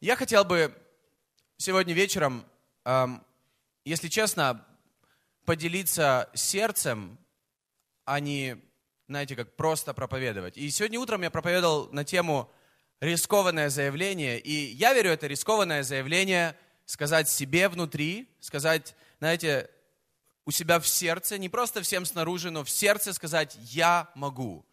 Я хотел бы сегодня вечером, если честно, поделиться сердцем, а не, знаете, как просто проповедовать. И сегодня утром я проповедовал на тему рискованное заявление. И я верю, это рискованное заявление сказать себе внутри, сказать, знаете, у себя в сердце, не просто всем снаружи, но в сердце сказать «я могу».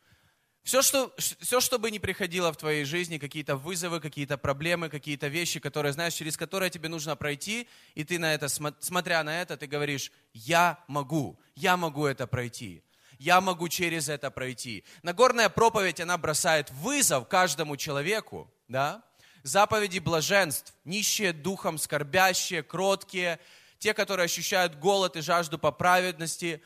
Все, что, все, что бы ни приходило в твоей жизни, какие-то вызовы, какие-то проблемы, какие-то вещи, которые, знаешь, через которые тебе нужно пройти, и ты на это, смотря на это, ты говоришь, я могу, я могу это пройти, я могу через это пройти. Нагорная проповедь, она бросает вызов каждому человеку, да, заповеди блаженств, нищие духом, скорбящие, кроткие, те, которые ощущают голод и жажду по праведности,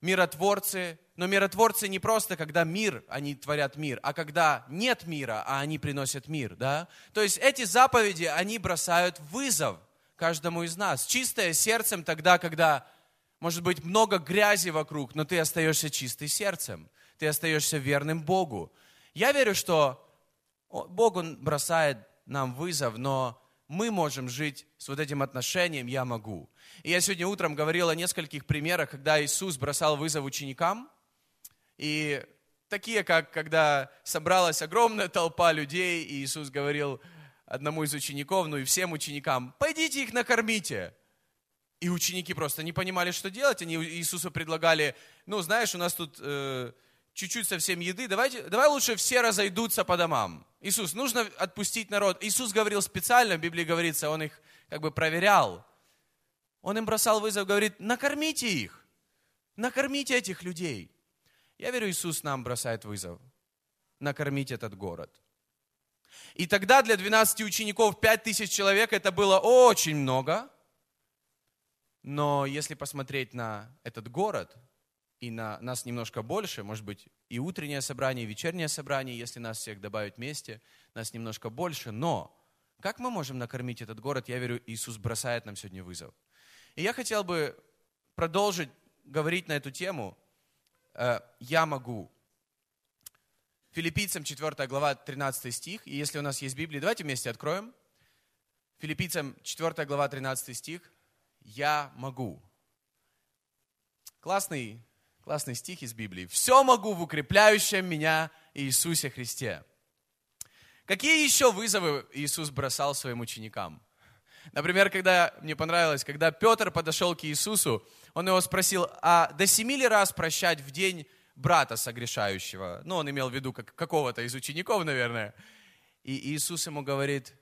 миротворцы. Но миротворцы не просто, когда мир, они творят мир, а когда нет мира, а они приносят мир. Да? То есть эти заповеди, они бросают вызов каждому из нас. Чистое сердцем тогда, когда, может быть, много грязи вокруг, но ты остаешься чистым сердцем. Ты остаешься верным Богу. Я верю, что Бог, Он бросает нам вызов, но мы можем жить с вот этим отношением «я могу». И я сегодня утром говорил о нескольких примерах, когда Иисус бросал вызов ученикам. И такие, как когда собралась огромная толпа людей, и Иисус говорил одному из учеников, ну и всем ученикам, пойдите их накормите. И ученики просто не понимали, что делать. Они Иисусу предлагали, ну знаешь, у нас тут э, чуть-чуть совсем еды, давайте, давай лучше все разойдутся по домам. Иисус, нужно отпустить народ. Иисус говорил специально, в Библии говорится, Он их как бы проверял. Он им бросал вызов, говорит, накормите их, накормите этих людей. Я верю, Иисус нам бросает вызов, накормить этот город. И тогда для 12 учеников 5 тысяч человек это было очень много. Но если посмотреть на этот город, и на нас немножко больше, может быть, и утреннее собрание, и вечернее собрание, если нас всех добавить вместе, нас немножко больше. Но как мы можем накормить этот город? Я верю, Иисус бросает нам сегодня вызов. И я хотел бы продолжить говорить на эту тему. Э, «Я могу». Филиппийцам 4 глава 13 стих. И если у нас есть Библия, давайте вместе откроем. Филиппийцам 4 глава 13 стих. «Я могу». Классный Классный стих из Библии. «Все могу в укрепляющем меня Иисусе Христе». Какие еще вызовы Иисус бросал своим ученикам? Например, когда, мне понравилось, когда Петр подошел к Иисусу, он его спросил, а до семи ли раз прощать в день брата согрешающего? Ну, он имел в виду как, какого-то из учеников, наверное. И Иисус ему говорит,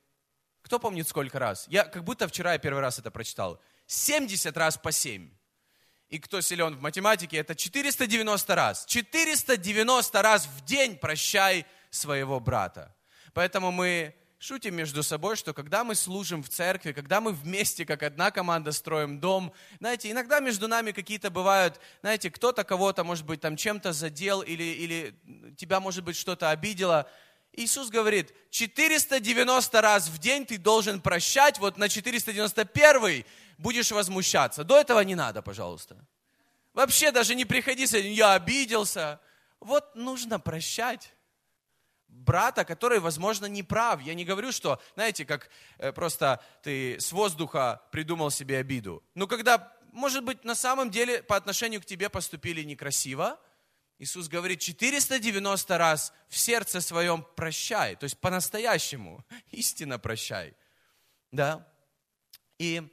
кто помнит сколько раз? Я как будто вчера я первый раз это прочитал. 70 раз по 7 и кто силен в математике, это 490 раз. 490 раз в день прощай своего брата. Поэтому мы шутим между собой, что когда мы служим в церкви, когда мы вместе, как одна команда, строим дом, знаете, иногда между нами какие-то бывают, знаете, кто-то кого-то, может быть, там чем-то задел или, или тебя, может быть, что-то обидело. Иисус говорит, 490 раз в день ты должен прощать, вот на 491 будешь возмущаться. До этого не надо, пожалуйста. Вообще даже не приходи с этим, я обиделся. Вот нужно прощать брата, который, возможно, не прав. Я не говорю, что, знаете, как э, просто ты с воздуха придумал себе обиду. Но когда, может быть, на самом деле по отношению к тебе поступили некрасиво, Иисус говорит 490 раз в сердце своем прощай, то есть по-настоящему, истинно прощай. Да? И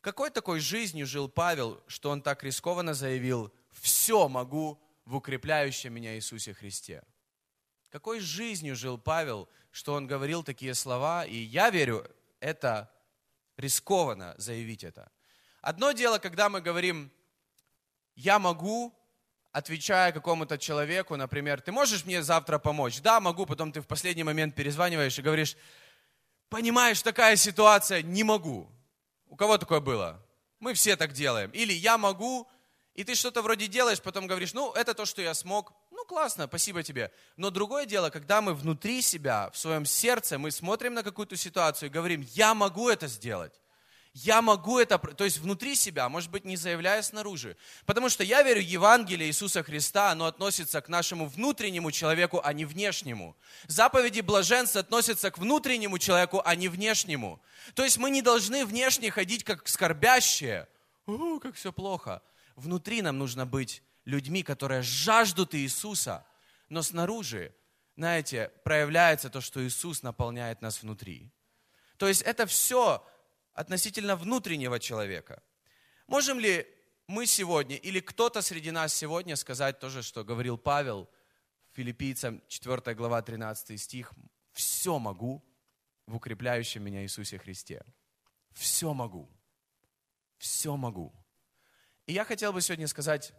какой такой жизнью жил Павел, что он так рискованно заявил, все могу в укрепляющем меня Иисусе Христе? Какой жизнью жил Павел, что он говорил такие слова, и я верю, это рискованно заявить это. Одно дело, когда мы говорим, я могу, отвечая какому-то человеку, например, ты можешь мне завтра помочь? Да, могу, потом ты в последний момент перезваниваешь и говоришь, понимаешь, такая ситуация, не могу. У кого такое было? Мы все так делаем. Или я могу, и ты что-то вроде делаешь, потом говоришь, ну, это то, что я смог. Ну, классно, спасибо тебе. Но другое дело, когда мы внутри себя, в своем сердце, мы смотрим на какую-то ситуацию и говорим, я могу это сделать. Я могу это, то есть внутри себя, может быть, не заявляя снаружи. Потому что я верю, Евангелие Иисуса Христа, оно относится к нашему внутреннему человеку, а не внешнему. Заповеди блаженства относятся к внутреннему человеку, а не внешнему. То есть мы не должны внешне ходить как скорбящие. О, как все плохо. Внутри нам нужно быть людьми, которые жаждут Иисуса, но снаружи, знаете, проявляется то, что Иисус наполняет нас внутри. То есть это все относительно внутреннего человека. Можем ли мы сегодня или кто-то среди нас сегодня сказать то же, что говорил Павел филиппийцам 4 глава 13 стих, «Все могу в укрепляющем меня Иисусе Христе». Все могу. Все могу. И я хотел бы сегодня сказать,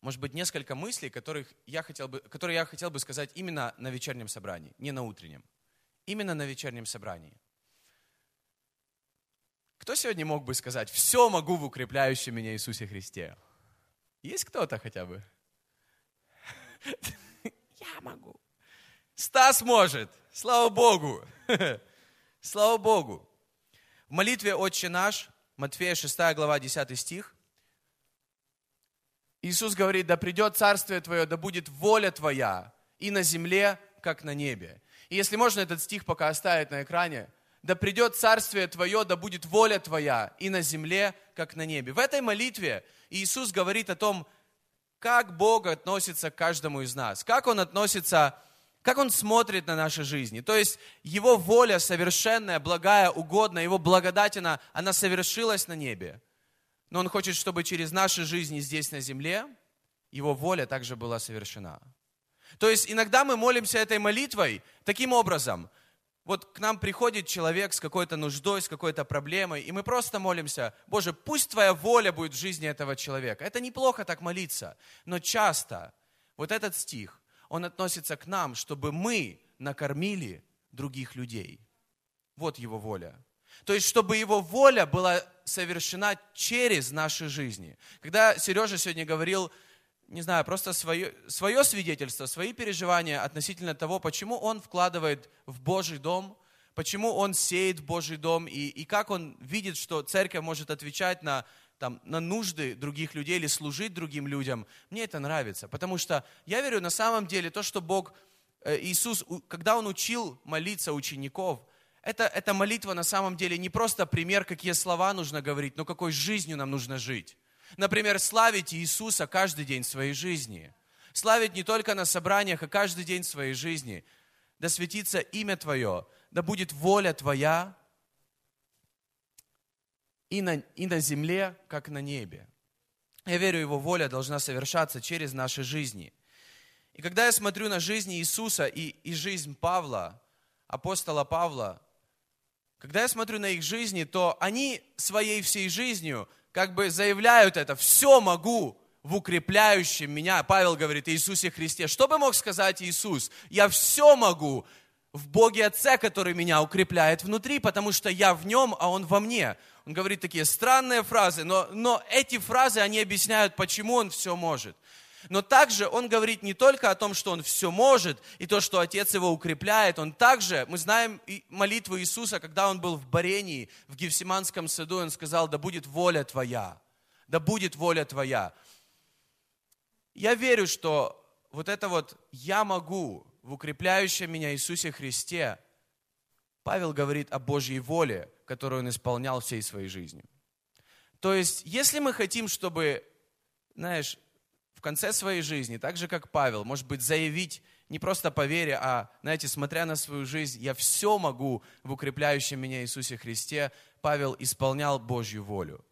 может быть, несколько мыслей, которых я хотел бы, которые я хотел бы сказать именно на вечернем собрании, не на утреннем. Именно на вечернем собрании. Кто сегодня мог бы сказать, все могу в укрепляющем меня Иисусе Христе? Есть кто-то хотя бы? Я могу. Стас может. Слава Богу. Слава Богу. В молитве «Отче наш», Матфея 6 глава 10 стих, Иисус говорит, да придет Царствие Твое, да будет воля Твоя и на земле, как на небе. И если можно этот стих пока оставить на экране, да придет царствие Твое, да будет воля Твоя и на земле, как на небе. В этой молитве Иисус говорит о том, как Бог относится к каждому из нас, как Он относится, как Он смотрит на наши жизни. То есть Его воля совершенная, благая, угодная, Его благодать, она, она совершилась на небе. Но Он хочет, чтобы через наши жизни здесь на земле Его воля также была совершена. То есть иногда мы молимся этой молитвой таким образом – вот к нам приходит человек с какой-то нуждой, с какой-то проблемой, и мы просто молимся, Боже, пусть Твоя воля будет в жизни этого человека. Это неплохо так молиться, но часто вот этот стих, он относится к нам, чтобы мы накормили других людей. Вот его воля. То есть, чтобы его воля была совершена через наши жизни. Когда Сережа сегодня говорил, не знаю, просто свое, свое свидетельство, свои переживания относительно того, почему он вкладывает в Божий дом, почему он сеет в Божий дом, и, и как он видит, что церковь может отвечать на, там, на нужды других людей или служить другим людям. Мне это нравится, потому что я верю на самом деле то, что Бог, э, Иисус, когда Он учил молиться учеников, это, это молитва на самом деле не просто пример, какие слова нужно говорить, но какой жизнью нам нужно жить. Например, славить Иисуса каждый день своей жизни. Славить не только на собраниях, а каждый день своей жизни. Да светится имя Твое, да будет воля Твоя и на, и на земле, как на небе. Я верю, Его воля должна совершаться через наши жизни. И когда я смотрю на жизнь Иисуса и, и жизнь Павла, апостола Павла, когда я смотрю на их жизни, то они своей всей жизнью как бы заявляют это, все могу в укрепляющем меня, Павел говорит, Иисусе Христе. Что бы мог сказать Иисус? Я все могу в Боге Отце, который меня укрепляет внутри, потому что я в нем, а он во мне. Он говорит такие странные фразы, но, но эти фразы, они объясняют, почему он все может. Но также он говорит не только о том, что он все может, и то, что Отец его укрепляет, он также, мы знаем молитву Иисуса, когда он был в Барении, в Гефсиманском саду, он сказал, да будет воля твоя, да будет воля твоя. Я верю, что вот это вот «я могу» в укрепляющем меня Иисусе Христе, Павел говорит о Божьей воле, которую он исполнял всей своей жизнью. То есть, если мы хотим, чтобы, знаешь, в конце своей жизни, так же как Павел, может быть, заявить не просто по вере, а, знаете, смотря на свою жизнь, я все могу в укрепляющем меня Иисусе Христе, Павел исполнял Божью волю.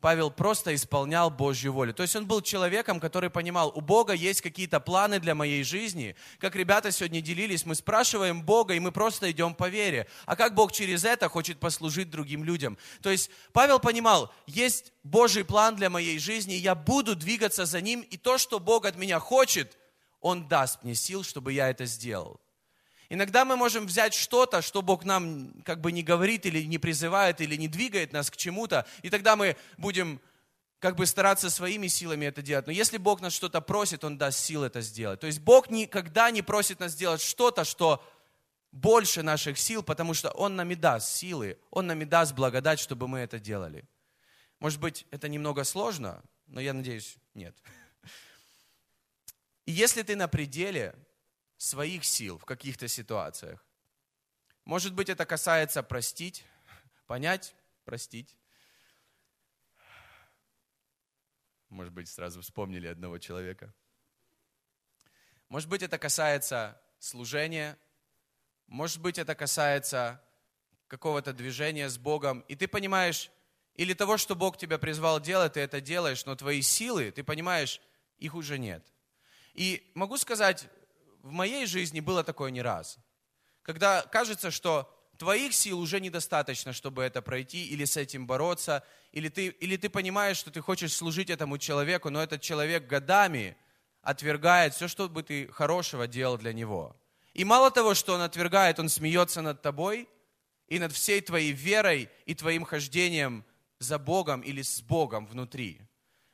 Павел просто исполнял Божью волю. То есть он был человеком, который понимал, у Бога есть какие-то планы для моей жизни. Как ребята сегодня делились, мы спрашиваем Бога, и мы просто идем по вере. А как Бог через это хочет послужить другим людям? То есть Павел понимал, есть Божий план для моей жизни, я буду двигаться за ним, и то, что Бог от меня хочет, Он даст мне сил, чтобы я это сделал. Иногда мы можем взять что-то, что Бог нам как бы не говорит или не призывает, или не двигает нас к чему-то, и тогда мы будем как бы стараться своими силами это делать. Но если Бог нас что-то просит, Он даст сил это сделать. То есть Бог никогда не просит нас сделать что-то, что больше наших сил, потому что Он нам и даст силы, Он нам и даст благодать, чтобы мы это делали. Может быть, это немного сложно, но я надеюсь, нет. И если ты на пределе своих сил в каких-то ситуациях, может быть, это касается простить, понять, простить. Может быть, сразу вспомнили одного человека. Может быть, это касается служения. Может быть, это касается какого-то движения с Богом. И ты понимаешь, или того, что Бог тебя призвал делать, ты это делаешь, но твои силы, ты понимаешь, их уже нет. И могу сказать, в моей жизни было такое не раз. Когда кажется, что твоих сил уже недостаточно, чтобы это пройти, или с этим бороться, или ты, или ты понимаешь, что ты хочешь служить этому человеку, но этот человек годами отвергает все, что бы ты хорошего делал для него. И мало того, что он отвергает, он смеется над тобой и над всей твоей верой и твоим хождением за Богом или с Богом внутри.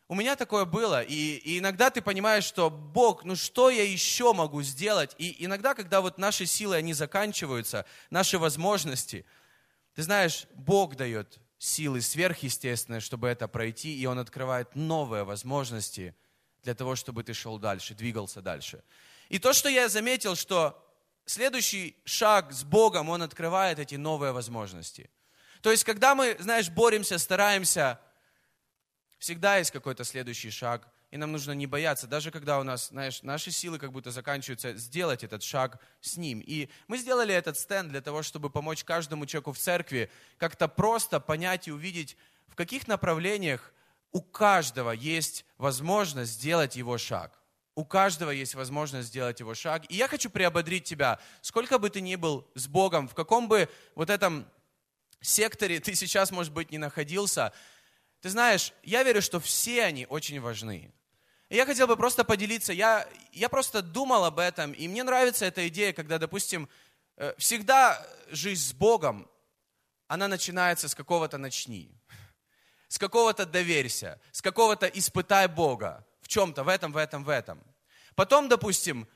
У меня такое было, и, и иногда ты понимаешь, что Бог, ну что я еще могу сделать? И иногда, когда вот наши силы, они заканчиваются, наши возможности, ты знаешь, Бог дает силы сверхъестественные, чтобы это пройти, и Он открывает новые возможности для того, чтобы ты шел дальше, двигался дальше. И то, что я заметил, что следующий шаг с Богом, Он открывает эти новые возможности. То есть, когда мы, знаешь, боремся, стараемся, Всегда есть какой-то следующий шаг, и нам нужно не бояться, даже когда у нас, знаешь, наши силы как будто заканчиваются, сделать этот шаг с ним. И мы сделали этот стенд для того, чтобы помочь каждому человеку в церкви как-то просто понять и увидеть, в каких направлениях у каждого есть возможность сделать его шаг. У каждого есть возможность сделать его шаг. И я хочу приободрить тебя, сколько бы ты ни был с Богом, в каком бы вот этом секторе ты сейчас, может быть, не находился, ты знаешь, я верю, что все они очень важны. И я хотел бы просто поделиться, я, я просто думал об этом, и мне нравится эта идея, когда, допустим, э, всегда жизнь с Богом, она начинается с какого-то начни, с какого-то доверься, с какого-то испытай Бога в чем-то, в этом, в этом, в этом. Потом, допустим,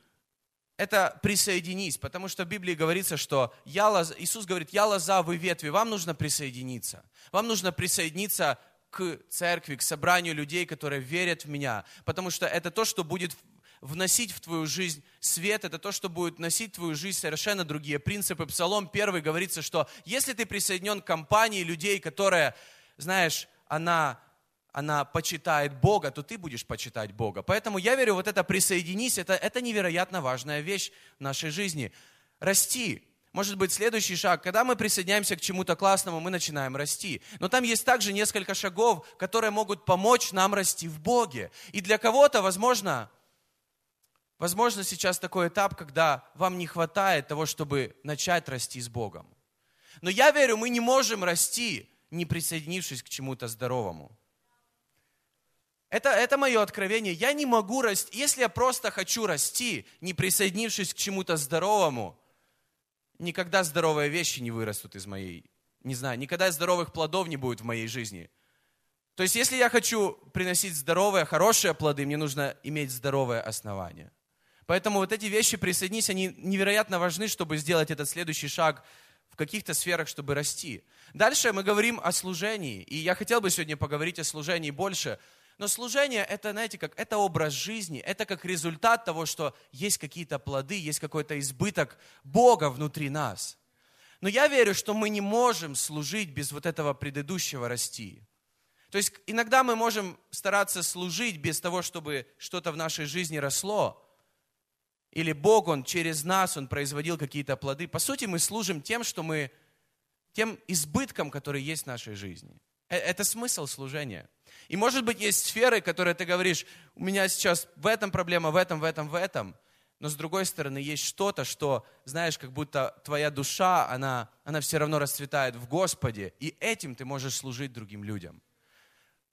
это присоединись, потому что в Библии говорится, что я лоза, Иисус говорит, я лоза, вы ветви, вам нужно присоединиться. Вам нужно присоединиться к церкви, к собранию людей, которые верят в меня, потому что это то, что будет вносить в твою жизнь свет, это то, что будет носить в твою жизнь совершенно другие принципы. Псалом 1 говорится, что если ты присоединен к компании людей, которая, знаешь, она, она почитает Бога, то ты будешь почитать Бога. Поэтому я верю, вот это присоединись, это, это невероятно важная вещь в нашей жизни. Расти, может быть, следующий шаг, когда мы присоединяемся к чему-то классному, мы начинаем расти. Но там есть также несколько шагов, которые могут помочь нам расти в Боге. И для кого-то, возможно, возможно, сейчас такой этап, когда вам не хватает того, чтобы начать расти с Богом. Но я верю, мы не можем расти, не присоединившись к чему-то здоровому. Это, это мое откровение. Я не могу расти. Если я просто хочу расти, не присоединившись к чему-то здоровому, никогда здоровые вещи не вырастут из моей, не знаю, никогда здоровых плодов не будет в моей жизни. То есть, если я хочу приносить здоровые, хорошие плоды, мне нужно иметь здоровое основание. Поэтому вот эти вещи, присоединись, они невероятно важны, чтобы сделать этот следующий шаг в каких-то сферах, чтобы расти. Дальше мы говорим о служении. И я хотел бы сегодня поговорить о служении больше, но служение это, знаете, как это образ жизни, это как результат того, что есть какие-то плоды, есть какой-то избыток Бога внутри нас. Но я верю, что мы не можем служить без вот этого предыдущего расти. То есть иногда мы можем стараться служить без того, чтобы что-то в нашей жизни росло. Или Бог, Он через нас, Он производил какие-то плоды. По сути, мы служим тем, что мы, тем избытком, который есть в нашей жизни. Э, это смысл служения. И может быть есть сферы, которые ты говоришь, у меня сейчас в этом проблема, в этом, в этом, в этом. Но с другой стороны, есть что-то, что, знаешь, как будто твоя душа, она, она все равно расцветает в Господе, и этим ты можешь служить другим людям.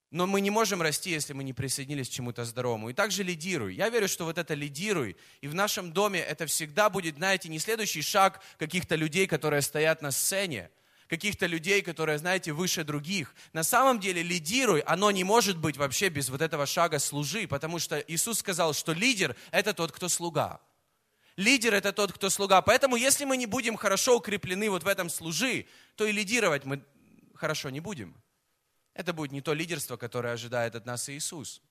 Но мы не можем расти, если мы не присоединились к чему-то здоровому. И также лидируй. Я верю, что вот это лидируй. И в нашем доме это всегда будет, знаете, не следующий шаг каких-то людей, которые стоят на сцене, каких-то людей, которые, знаете, выше других. На самом деле лидируй, оно не может быть вообще без вот этого шага служи, потому что Иисус сказал, что лидер – это тот, кто слуга. Лидер – это тот, кто слуга. Поэтому, если мы не будем хорошо укреплены вот в этом служи, то и лидировать мы хорошо не будем. Это будет не то лидерство, которое ожидает от нас Иисус.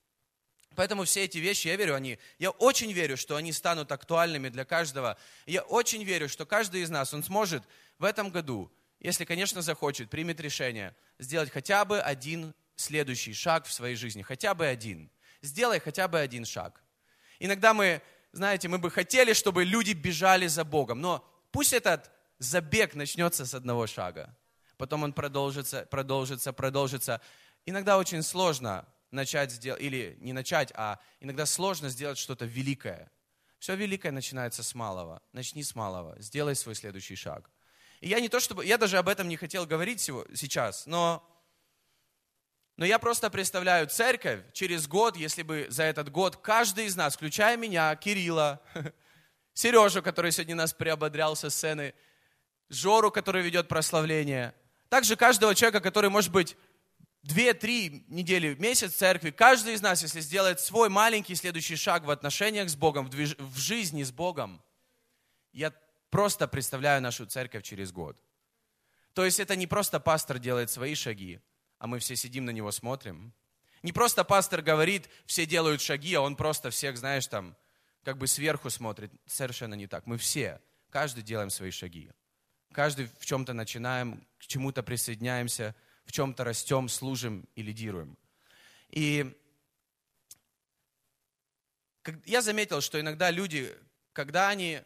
Поэтому все эти вещи, я верю, они, я очень верю, что они станут актуальными для каждого. Я очень верю, что каждый из нас, он сможет в этом году, если, конечно, захочет, примет решение, сделать хотя бы один следующий шаг в своей жизни, хотя бы один. Сделай хотя бы один шаг. Иногда мы, знаете, мы бы хотели, чтобы люди бежали за Богом, но пусть этот забег начнется с одного шага. Потом он продолжится, продолжится, продолжится. Иногда очень сложно начать сделать, или не начать, а иногда сложно сделать что-то великое. Все великое начинается с малого. Начни с малого. Сделай свой следующий шаг. И я не то чтобы, я даже об этом не хотел говорить сейчас, но, но я просто представляю церковь через год, если бы за этот год каждый из нас, включая меня, Кирилла, Сережу, который сегодня нас приободрял со сцены, Жору, который ведет прославление, также каждого человека, который, может быть, две-три недели, месяц в церкви, каждый из нас, если сделает свой маленький следующий шаг в отношениях с Богом, в, движ... в жизни с Богом, я просто представляю нашу церковь через год. То есть это не просто пастор делает свои шаги, а мы все сидим на него смотрим. Не просто пастор говорит, все делают шаги, а он просто всех, знаешь, там, как бы сверху смотрит. Совершенно не так. Мы все, каждый делаем свои шаги. Каждый в чем-то начинаем, к чему-то присоединяемся – в чем-то растем, служим и лидируем. И я заметил, что иногда люди, когда они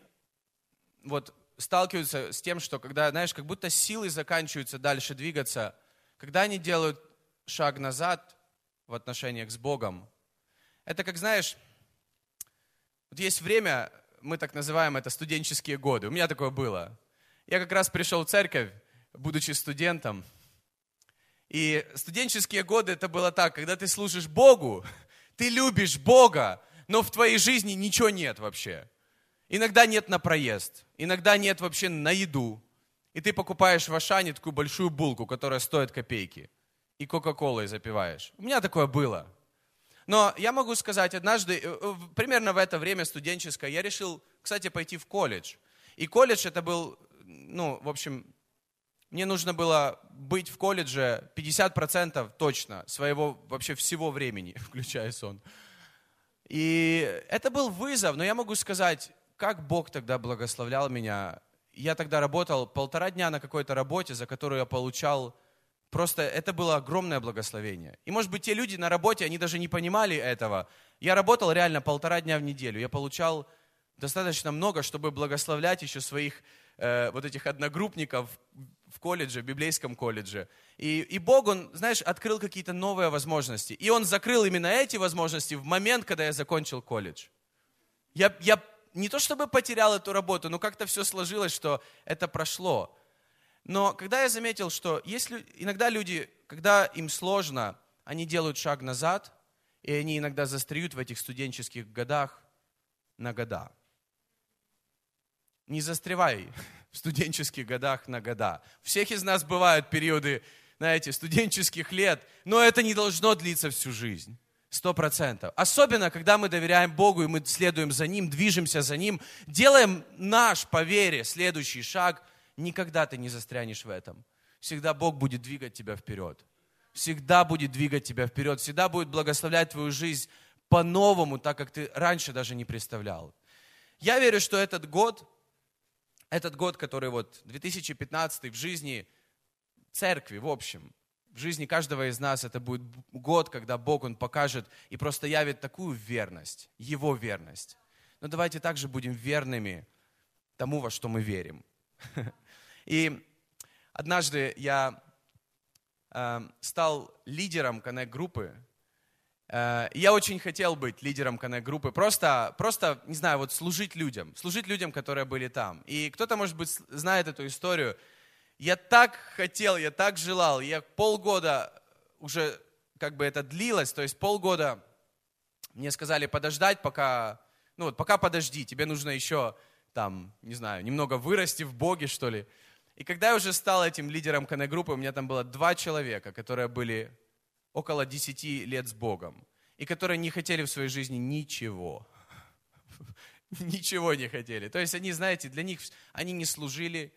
вот сталкиваются с тем, что когда, знаешь, как будто силы заканчиваются дальше двигаться, когда они делают шаг назад в отношениях с Богом, это как, знаешь, вот есть время, мы так называем это студенческие годы. У меня такое было. Я как раз пришел в церковь, будучи студентом, и студенческие годы это было так, когда ты служишь Богу, ты любишь Бога, но в твоей жизни ничего нет вообще. Иногда нет на проезд, иногда нет вообще на еду. И ты покупаешь в Ашане такую большую булку, которая стоит копейки, и Кока-Колой запиваешь. У меня такое было. Но я могу сказать, однажды, э, э, примерно в это время студенческое, я решил, кстати, пойти в колледж. И колледж это был, ну, в общем, мне нужно было быть в колледже 50% точно своего вообще всего времени, включая сон. И это был вызов, но я могу сказать, как Бог тогда благословлял меня. Я тогда работал полтора дня на какой-то работе, за которую я получал Просто это было огромное благословение. И, может быть, те люди на работе, они даже не понимали этого. Я работал реально полтора дня в неделю. Я получал достаточно много, чтобы благословлять еще своих э, вот этих одногруппников в колледже, в библейском колледже. И, и Бог, Он, знаешь, открыл какие-то новые возможности. И Он закрыл именно эти возможности в момент, когда я закончил колледж. Я, я не то чтобы потерял эту работу, но как-то все сложилось, что это прошло. Но когда я заметил, что если иногда люди, когда им сложно, они делают шаг назад, и они иногда застряют в этих студенческих годах на года. Не застревай в студенческих годах на года. У всех из нас бывают периоды, знаете, студенческих лет, но это не должно длиться всю жизнь. Сто процентов. Особенно, когда мы доверяем Богу, и мы следуем за Ним, движемся за Ним, делаем наш, по вере, следующий шаг, никогда ты не застрянешь в этом. Всегда Бог будет двигать тебя вперед. Всегда будет двигать тебя вперед. Всегда будет благословлять твою жизнь по-новому, так как ты раньше даже не представлял. Я верю, что этот год этот год, который вот 2015 в жизни церкви, в общем, в жизни каждого из нас это будет год, когда Бог, Он покажет и просто явит такую верность, Его верность. Но давайте также будем верными тому, во что мы верим. И однажды я э, стал лидером коннект-группы, Э, я очень хотел быть лидером коннект-группы, просто, просто, не знаю, вот служить людям, служить людям, которые были там. И кто-то, может быть, знает эту историю. Я так хотел, я так желал, я полгода уже как бы это длилось, то есть полгода мне сказали подождать, пока, ну вот, пока подожди, тебе нужно еще там, не знаю, немного вырасти в Боге, что ли. И когда я уже стал этим лидером коннект-группы, у меня там было два человека, которые были около 10 лет с Богом, и которые не хотели в своей жизни ничего. ничего не хотели. То есть они, знаете, для них, они не служили,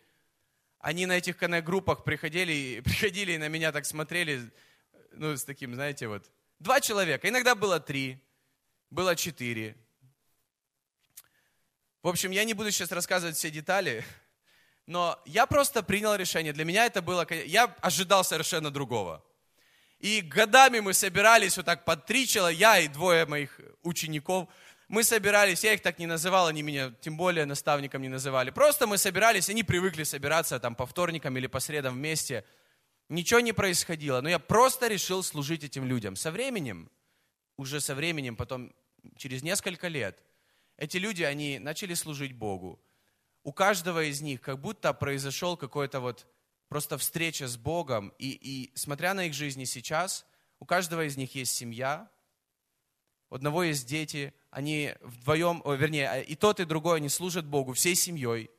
они на этих коннект-группах приходили, приходили и на меня так смотрели, ну, с таким, знаете, вот, два человека, иногда было три, было четыре. В общем, я не буду сейчас рассказывать все детали, но я просто принял решение. Для меня это было, я ожидал совершенно другого. И годами мы собирались вот так под три человека, я и двое моих учеников – мы собирались, я их так не называл, они меня тем более наставником не называли. Просто мы собирались, они привыкли собираться там по вторникам или по средам вместе. Ничего не происходило, но я просто решил служить этим людям. Со временем, уже со временем, потом через несколько лет, эти люди, они начали служить Богу. У каждого из них как будто произошел какой-то вот просто встреча с Богом. И, и смотря на их жизни сейчас, у каждого из них есть семья, у одного есть дети, они вдвоем, о, вернее, и тот, и другой, они служат Богу всей семьей.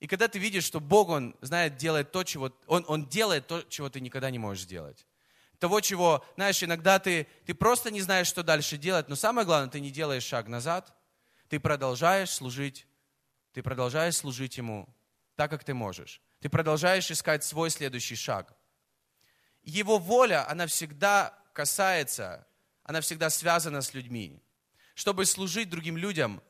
И когда ты видишь, что Бог, Он знает, делает то, чего, Он, он делает то, чего ты никогда не можешь сделать. Того, чего, знаешь, иногда ты, ты просто не знаешь, что дальше делать, но самое главное, ты не делаешь шаг назад, ты продолжаешь служить, ты продолжаешь служить Ему так, как ты можешь. Ты продолжаешь искать свой следующий шаг. Его воля, она всегда касается она всегда связана с людьми. Чтобы служить другим людям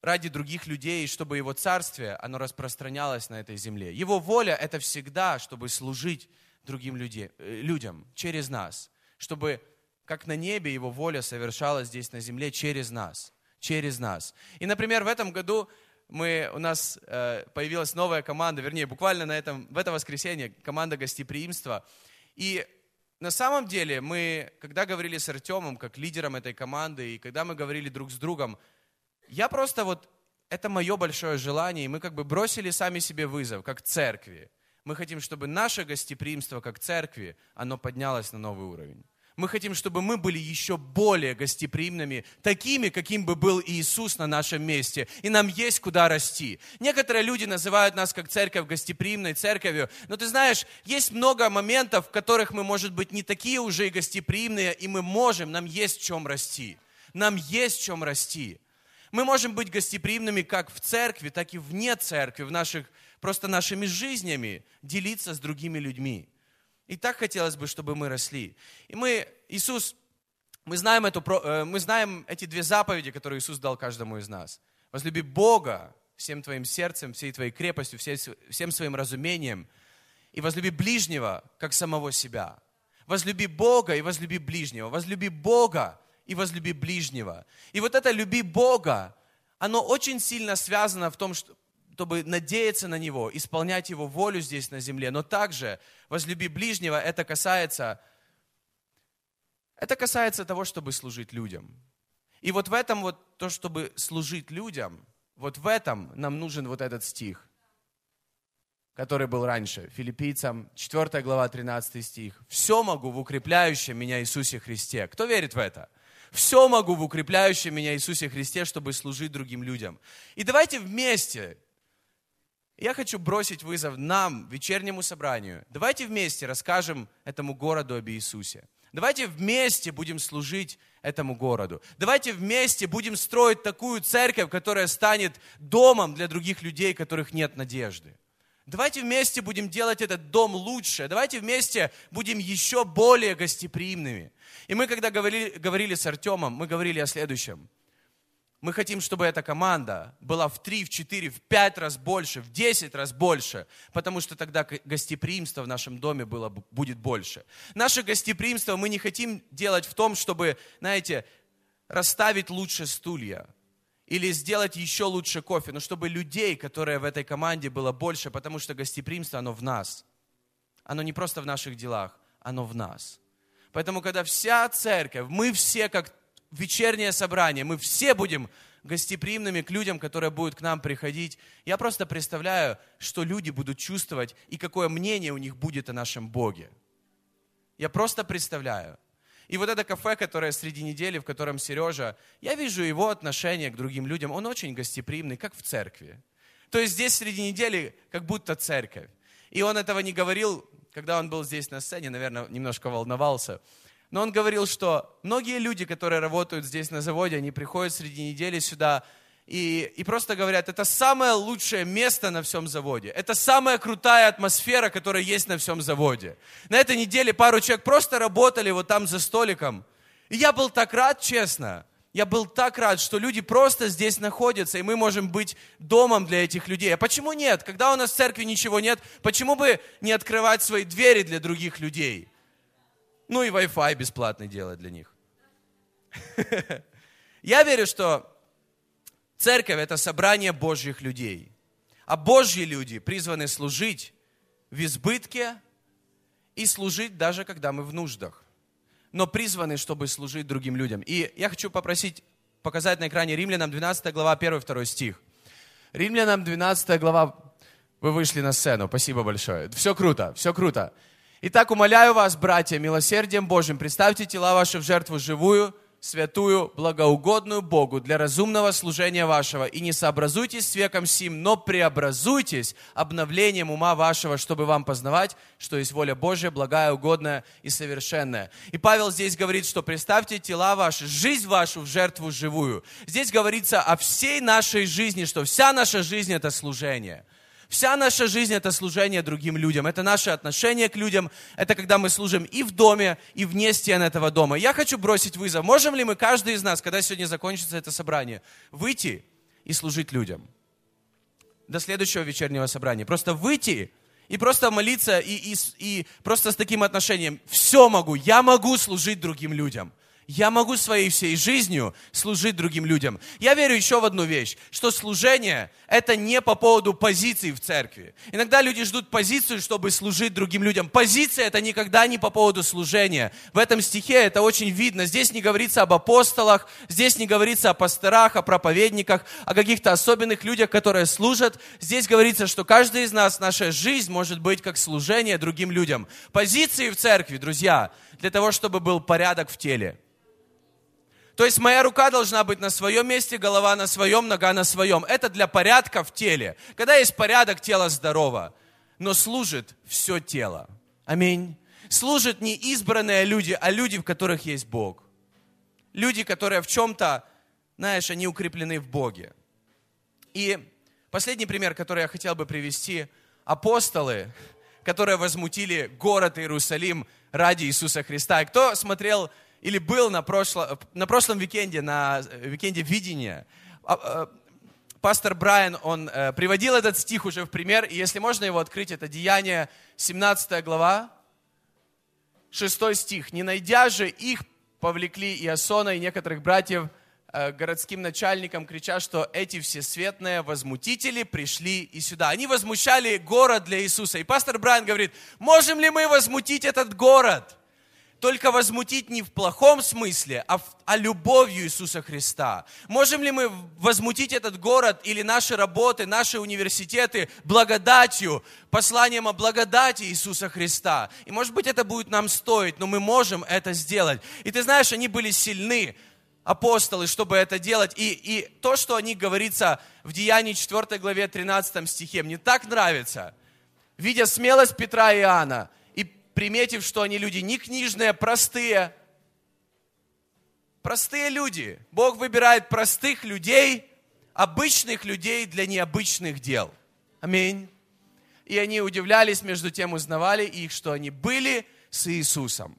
ради других людей, чтобы Его Царствие, оно распространялось на этой земле. Его воля – это всегда, чтобы служить другим людей, э, людям через нас. Чтобы, как на небе, Его воля совершалась здесь на земле через нас. Через нас. И, например, в этом году мы, у нас э, появилась новая команда, вернее, буквально на этом, в это воскресенье команда гостеприимства. И на самом деле мы, когда говорили с Артемом, как лидером этой команды, и когда мы говорили друг с другом, я просто вот, это мое большое желание, и мы как бы бросили сами себе вызов, как церкви. Мы хотим, чтобы наше гостеприимство, как церкви, оно поднялось на новый уровень. Мы хотим, чтобы мы были еще более гостеприимными, такими, каким бы был Иисус на нашем месте. И нам есть куда расти. Некоторые люди называют нас как церковь гостеприимной церковью. Но ты знаешь, есть много моментов, в которых мы, может быть, не такие уже и гостеприимные, и мы можем, нам есть в чем расти. Нам есть в чем расти. Мы можем быть гостеприимными как в церкви, так и вне церкви, в наших, просто нашими жизнями, делиться с другими людьми. И так хотелось бы, чтобы мы росли. И мы, Иисус, мы знаем, эту, э, мы знаем эти две заповеди, которые Иисус дал каждому из нас. Возлюби Бога всем твоим сердцем, всей твоей крепостью, всем своим разумением. И возлюби ближнего, как самого себя. Возлюби Бога и возлюби ближнего. Возлюби Бога и возлюби ближнего. И вот это «люби Бога», оно очень сильно связано в том, что, чтобы надеяться на Него, исполнять Его волю здесь на земле. Но также возлюби ближнего, это касается, это касается того, чтобы служить людям. И вот в этом вот то, чтобы служить людям, вот в этом нам нужен вот этот стих, который был раньше. Филиппийцам 4 глава 13 стих. «Все могу в укрепляющем меня Иисусе Христе». Кто верит в это? Все могу в укрепляющем меня Иисусе Христе, чтобы служить другим людям. И давайте вместе я хочу бросить вызов нам, вечернему собранию. Давайте вместе расскажем этому городу об Иисусе. Давайте вместе будем служить этому городу. Давайте вместе будем строить такую церковь, которая станет домом для других людей, которых нет надежды. Давайте вместе будем делать этот дом лучше. Давайте вместе будем еще более гостеприимными. И мы, когда говорили, говорили с Артемом, мы говорили о следующем. Мы хотим, чтобы эта команда была в 3, в 4, в 5 раз больше, в 10 раз больше, потому что тогда гостеприимство в нашем доме было, будет больше. Наше гостеприимство мы не хотим делать в том, чтобы, знаете, расставить лучше стулья или сделать еще лучше кофе, но чтобы людей, которые в этой команде было больше, потому что гостеприимство, оно в нас. Оно не просто в наших делах, оно в нас. Поэтому, когда вся церковь, мы все как вечернее собрание, мы все будем гостеприимными к людям, которые будут к нам приходить. Я просто представляю, что люди будут чувствовать и какое мнение у них будет о нашем Боге. Я просто представляю. И вот это кафе, которое среди недели, в котором Сережа, я вижу его отношение к другим людям, он очень гостеприимный, как в церкви. То есть здесь среди недели как будто церковь. И он этого не говорил, когда он был здесь на сцене, наверное, немножко волновался. Но он говорил, что многие люди, которые работают здесь на заводе, они приходят среди недели сюда, и, и просто говорят, это самое лучшее место на всем заводе. Это самая крутая атмосфера, которая есть на всем заводе. На этой неделе пару человек просто работали вот там за столиком. И я был так рад, честно. Я был так рад, что люди просто здесь находятся, и мы можем быть домом для этих людей. А почему нет? Когда у нас в церкви ничего нет, почему бы не открывать свои двери для других людей? Ну и Wi-Fi бесплатный делать для них. Я верю, что Церковь – это собрание Божьих людей. А Божьи люди призваны служить в избытке и служить даже когда мы в нуждах. Но призваны, чтобы служить другим людям. И я хочу попросить показать на экране Римлянам 12 глава 1-2 стих. Римлянам 12 глава, вы вышли на сцену, спасибо большое. Все круто, все круто. Итак, умоляю вас, братья, милосердием Божьим, представьте тела ваши в жертву живую – святую, благоугодную Богу для разумного служения вашего, и не сообразуйтесь с веком сим, но преобразуйтесь обновлением ума вашего, чтобы вам познавать, что есть воля Божья, благая, угодная и совершенная. И Павел здесь говорит, что представьте тела ваши, жизнь вашу в жертву живую. Здесь говорится о всей нашей жизни, что вся наша жизнь – это служение – Вся наша жизнь – это служение другим людям. Это наше отношение к людям. Это когда мы служим и в доме, и вне стен этого дома. Я хочу бросить вызов. Можем ли мы, каждый из нас, когда сегодня закончится это собрание, выйти и служить людям? До следующего вечернего собрания. Просто выйти и просто молиться, и, и, и просто с таким отношением. Все могу, я могу служить другим людям я могу своей всей жизнью служить другим людям. Я верю еще в одну вещь, что служение – это не по поводу позиции в церкви. Иногда люди ждут позицию, чтобы служить другим людям. Позиция – это никогда не по поводу служения. В этом стихе это очень видно. Здесь не говорится об апостолах, здесь не говорится о пасторах, о проповедниках, о каких-то особенных людях, которые служат. Здесь говорится, что каждый из нас, наша жизнь может быть как служение другим людям. Позиции в церкви, друзья, для того, чтобы был порядок в теле. То есть моя рука должна быть на своем месте, голова на своем, нога на своем. Это для порядка в теле. Когда есть порядок, тело здорово. Но служит все тело. Аминь. Служат не избранные люди, а люди, в которых есть Бог. Люди, которые в чем-то, знаешь, они укреплены в Боге. И последний пример, который я хотел бы привести. Апостолы, которые возмутили город Иерусалим ради Иисуса Христа. И кто смотрел или был на, прошло, на прошлом викенде, на викенде видения, а, а, пастор Брайан, он э, приводил этот стих уже в пример, и если можно его открыть, это Деяние 17 глава, 6 стих. «Не найдя же их, повлекли Иасона и некоторых братьев э, городским начальникам, крича, что эти всесветные возмутители пришли и сюда». Они возмущали город для Иисуса. И пастор Брайан говорит, можем ли мы возмутить этот город? Только возмутить не в плохом смысле, а, в, а любовью Иисуса Христа? Можем ли мы возмутить этот город или наши работы, наши университеты благодатью, посланием о благодати Иисуса Христа? И может быть это будет нам стоить, но мы можем это сделать. И ты знаешь, они были сильны, апостолы, чтобы это делать. И, и то, что о них говорится в Деянии 4 главе 13 стихе, мне так нравится. Видя смелость Петра и Иоанна, приметив, что они люди не книжные, простые. Простые люди. Бог выбирает простых людей, обычных людей для необычных дел. Аминь. И они удивлялись, между тем узнавали их, что они были с Иисусом.